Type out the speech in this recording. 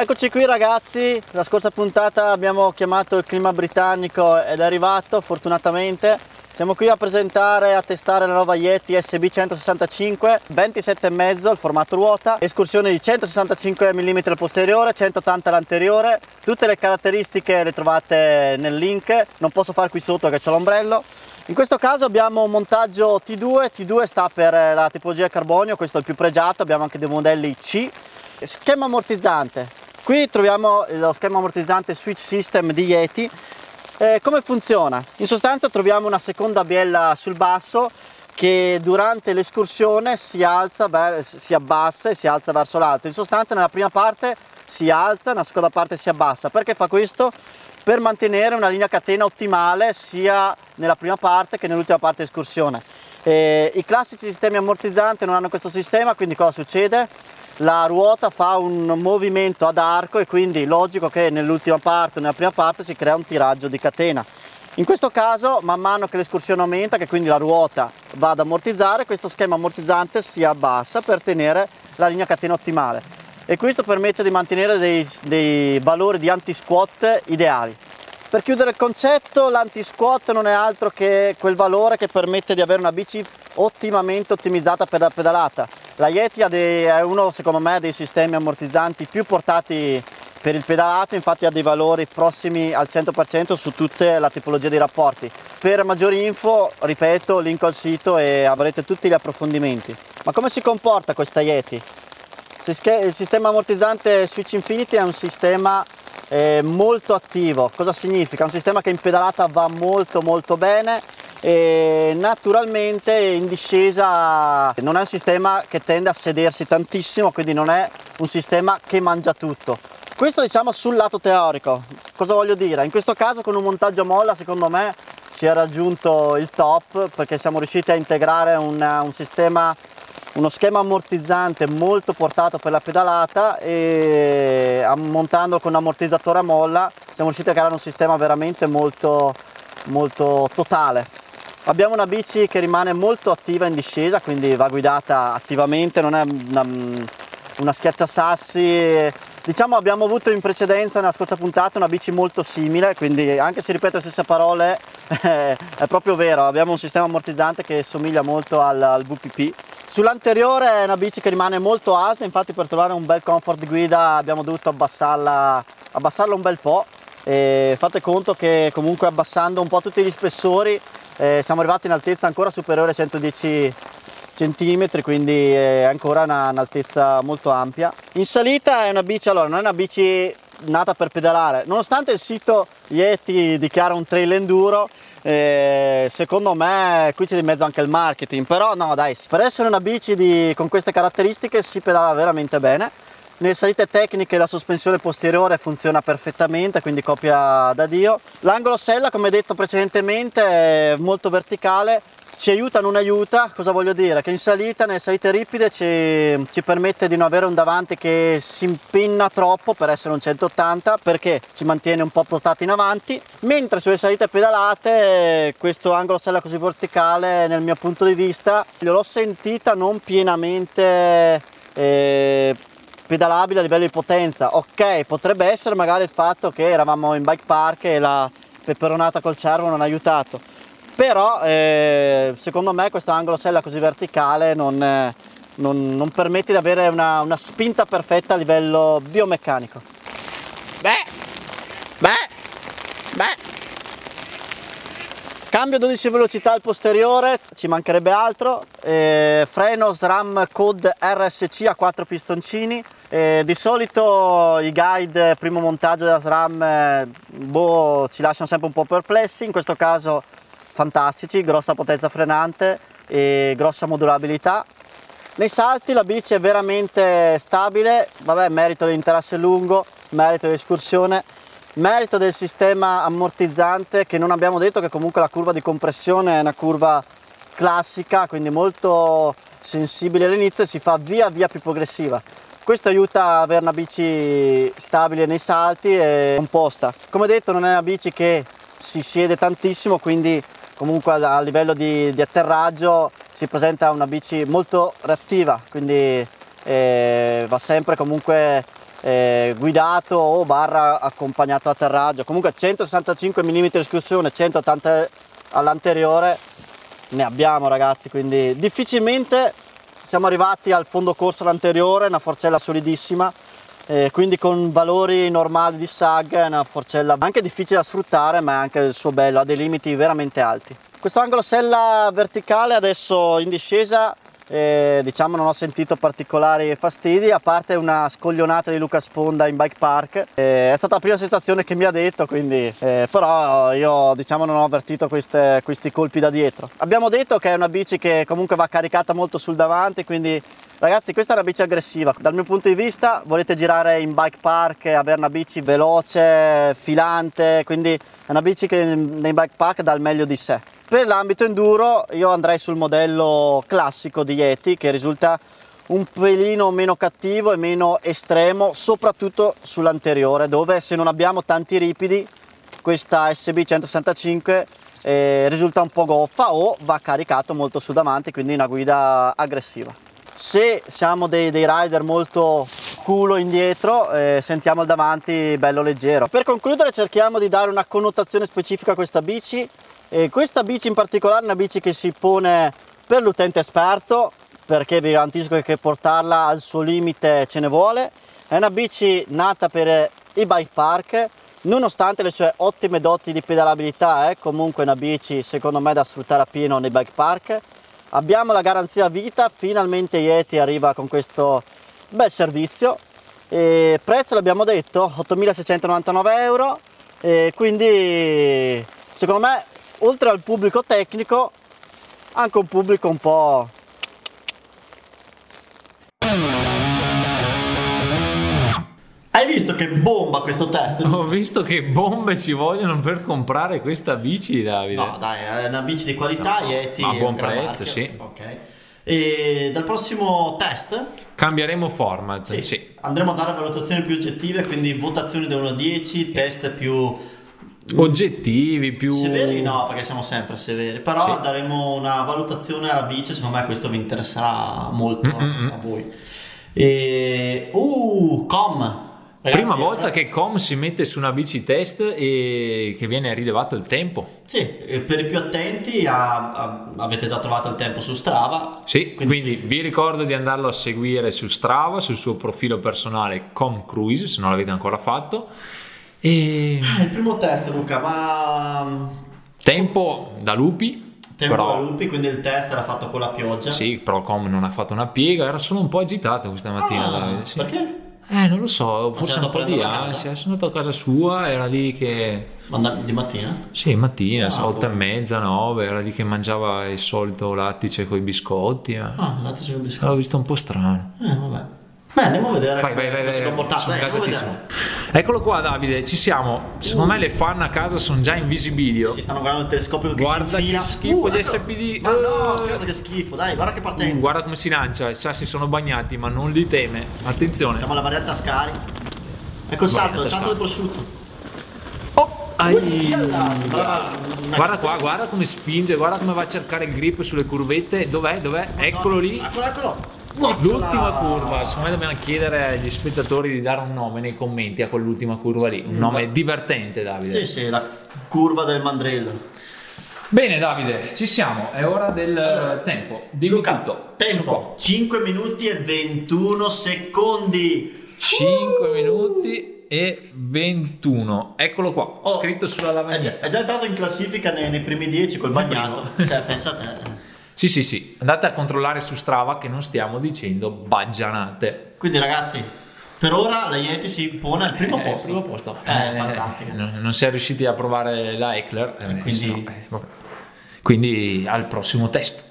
Eccoci qui ragazzi, la scorsa puntata abbiamo chiamato il clima britannico ed è arrivato fortunatamente. Siamo qui a presentare e a testare la nuova Yeti SB 165 27,5 il formato ruota, escursione di 165 mm al posteriore, 180 all'anteriore. Tutte le caratteristiche le trovate nel link, non posso fare qui sotto perché c'è l'ombrello. In questo caso abbiamo un montaggio T2, T2 sta per la tipologia carbonio, questo è il più pregiato, abbiamo anche dei modelli C. Schema ammortizzante, Qui troviamo lo schema ammortizzante switch system di Yeti. Eh, come funziona? In sostanza troviamo una seconda biella sul basso che durante l'escursione si alza, si abbassa e si alza verso l'alto. In sostanza nella prima parte si alza, nella seconda parte si abbassa. Perché fa questo? Per mantenere una linea catena ottimale sia nella prima parte che nell'ultima parte escursione. Eh, I classici sistemi ammortizzanti non hanno questo sistema, quindi cosa succede? La ruota fa un movimento ad arco e quindi logico che nell'ultima parte o nella prima parte si crea un tiraggio di catena. In questo caso man mano che l'escursione aumenta, che quindi la ruota va ad ammortizzare, questo schema ammortizzante si abbassa per tenere la linea catena ottimale e questo permette di mantenere dei, dei valori di anti-squat ideali. Per chiudere il concetto, l'anti-squat non è altro che quel valore che permette di avere una bici ottimamente ottimizzata per la pedalata la Yeti è uno secondo me dei sistemi ammortizzanti più portati per il pedalato, infatti ha dei valori prossimi al 100% su tutta la tipologia dei rapporti. Per maggiori info, ripeto, link al sito e avrete tutti gli approfondimenti. Ma come si comporta questa Yeti? Il sistema ammortizzante Switch Infinity è un sistema eh, molto attivo. Cosa significa? Un sistema che in pedalata va molto molto bene e naturalmente in discesa non è un sistema che tende a sedersi tantissimo quindi non è un sistema che mangia tutto. Questo diciamo sul lato teorico. Cosa voglio dire? In questo caso con un montaggio a molla secondo me si è raggiunto il top perché siamo riusciti a integrare un, un sistema uno schema ammortizzante molto portato per la pedalata e montando con un ammortizzatore a molla siamo riusciti a creare un sistema veramente molto molto totale Abbiamo una bici che rimane molto attiva in discesa, quindi va guidata attivamente, non è una, una schiacciasassi. Diciamo abbiamo avuto in precedenza nella scorsa puntata una bici molto simile, quindi anche se ripeto le stesse parole è proprio vero, abbiamo un sistema ammortizzante che somiglia molto al, al VPP. Sull'anteriore è una bici che rimane molto alta, infatti per trovare un bel comfort guida abbiamo dovuto abbassarla, abbassarla un bel po'. E fate conto che comunque abbassando un po' tutti gli spessori eh, siamo arrivati in altezza ancora superiore ai 110 centimetri quindi è ancora un'altezza molto ampia. In salita è una bici allora non è una bici nata per pedalare. Nonostante il sito Yeti dichiara un trail enduro eh, secondo me qui c'è di mezzo anche il marketing. Però no dai per essere una bici di, con queste caratteristiche si pedala veramente bene nelle salite tecniche la sospensione posteriore funziona perfettamente, quindi copia da Dio. L'angolo sella, come detto precedentemente, è molto verticale, ci aiuta non aiuta, cosa voglio dire? Che in salita, nelle salite ripide ci, ci, permette di non avere un davanti che si impinna troppo per essere un 180 perché ci mantiene un po' postati in avanti, mentre sulle salite pedalate questo angolo sella così verticale nel mio punto di vista l'ho sentita non pienamente eh, pedalabile a livello di potenza. Ok potrebbe essere magari il fatto che eravamo in bike park e la peperonata col cervo non ha aiutato. Però eh, secondo me questo angolo sella così verticale non, eh, non, non permette di avere una, una, spinta perfetta a livello biomeccanico beh beh Cambio 12 velocità al posteriore, ci mancherebbe altro, eh, freno SRAM Code RSC a 4 pistoncini, eh, di solito i guide primo montaggio della SRAM eh, boh, ci lasciano sempre un po' perplessi, in questo caso fantastici, grossa potenza frenante e grossa modulabilità. Nei salti la bici è veramente stabile, vabbè merito dell'interasse lungo, merito dell'escursione, merito del sistema ammortizzante che non abbiamo detto che comunque la curva di compressione è una curva classica, quindi molto sensibile all'inizio e si fa via via più progressiva. Questo aiuta a avere una bici stabile nei salti e composta. Come detto non è una bici che si siede tantissimo, quindi comunque a livello di, di atterraggio si presenta una bici molto reattiva, quindi eh, va sempre comunque eh, guidato o barra accompagnato atterraggio. Comunque 165 mm escursione, 180 all'anteriore ne abbiamo ragazzi, quindi difficilmente siamo arrivati al fondo corso all'anteriore, una forcella solidissima, eh, quindi con valori normali di SAG è una forcella anche difficile da sfruttare ma anche il suo bello, ha dei limiti veramente alti. Questo angolo sella verticale adesso in discesa eh, diciamo non ho sentito particolari fastidi a parte una scoglionata di Luca Sponda in bike park. Eh, è stata la prima sensazione che mi ha detto quindi eh, però io diciamo non ho avvertito queste, questi colpi da dietro. Abbiamo detto che è una bici che comunque va caricata molto sul davanti quindi Ragazzi questa è una bici aggressiva, dal mio punto di vista volete girare in bike park avere una bici veloce, filante, quindi è una bici che nei bike park dà il meglio di sé. Per l'ambito enduro io andrei sul modello classico di Yeti che risulta un pelino meno cattivo e meno estremo soprattutto sull'anteriore dove se non abbiamo tanti ripidi questa SB 165 eh, risulta un po' goffa o va caricato molto su davanti quindi una guida aggressiva. Se siamo dei, dei rider molto culo indietro eh, sentiamo il davanti bello leggero. Per concludere cerchiamo di dare una connotazione specifica a questa bici e questa bici in particolare è una bici che si pone per l'utente esperto perché vi garantisco che portarla al suo limite ce ne vuole. È una bici nata per i bike park nonostante le sue ottime doti di pedalabilità è comunque una bici secondo me da sfruttare a pieno nei bike park. Abbiamo la garanzia vita finalmente Yeti arriva con questo bel servizio. E prezzo l'abbiamo detto 8.699 euro. E quindi secondo me oltre al pubblico tecnico anche un pubblico un po' Hai visto che bomba questo test? Ho visto che bombe ci vogliono per comprare questa bici, Davide. No, dai, è una bici di qualità, no, Yeti. Ma a buon prezzo, sì. Ok. E dal prossimo test cambieremo format. Sì. sì. Andremo a dare valutazioni più oggettive, quindi votazioni da 1 a 10, test più oggettivi più severi no perché siamo sempre severi però sì. daremo una valutazione alla bici secondo me questo vi interesserà molto a, a voi e uh com Ragazzi, Prima volta eh, che Com si mette su una bici test e che viene rilevato il tempo. Sì, per i più attenti a, a, avete già trovato il tempo su Strava. Sì, quindi, quindi sì. vi ricordo di andarlo a seguire su Strava, sul suo profilo personale Com Cruise, se non l'avete ancora fatto. E... Ah, il primo test Luca, ma... Tempo da lupi. Tempo però... da lupi, quindi il test era fatto con la pioggia. Sì, però Com non ha fatto una piega, era solo un po' agitato questa mattina. Ah, sì. Perché? Eh, non lo so, forse un po' di ansia. Sono andato a casa sua, era lì che. Di mattina? Sì, mattina, ah, otto e mezza, nove, era lì che mangiava il solito lattice con i biscotti. Eh. Ah, lattice con i biscotti. L'ho visto un po' strano. Eh, vabbè. Beh, andiamo a vedere vai, vai, vai, si comportava. Eccolo qua, Davide, ci siamo. Secondo uh. me le fan a casa sono già in visibilio. Si stanno guardando il telescopio che Guarda si che schifo uh, di ecco. SPD. Ma no, cosa che schifo, dai, guarda che partenza. Uh, guarda come si lancia, i sassi sono bagnati, ma non li teme. Attenzione. Siamo alla variante Ascari. Ecco il salto, il salto del prosciutto. Oh, ai, guarda qua, guarda come spinge, guarda come va a cercare il grip sulle curvette. Dov'è? Dov'è? Eccolo lì. Eccolo, eccolo. L'ultima curva, secondo me dobbiamo chiedere agli spettatori di dare un nome nei commenti a quell'ultima curva lì, un nome divertente Davide. Sì, sì, la curva del mandrillo. Bene Davide, ci siamo, è ora del allora, tempo. Dimmi Luca, tutto. Tempo, 5 minuti e 21 secondi. 5 uh! minuti e 21. Eccolo qua, oh, scritto sulla lavagna. È, è già, entrato in classifica nei, nei primi 10 col bagnato. cioè, pensate... Sì, sì, sì, andate a controllare su Strava che non stiamo dicendo baggianate. Quindi ragazzi, per ora la Yeti si pone al primo eh, posto. Primo posto. Eh, eh, fantastica. Non, non si è riusciti a provare la Eckler, eh, quindi, no. quindi al prossimo test.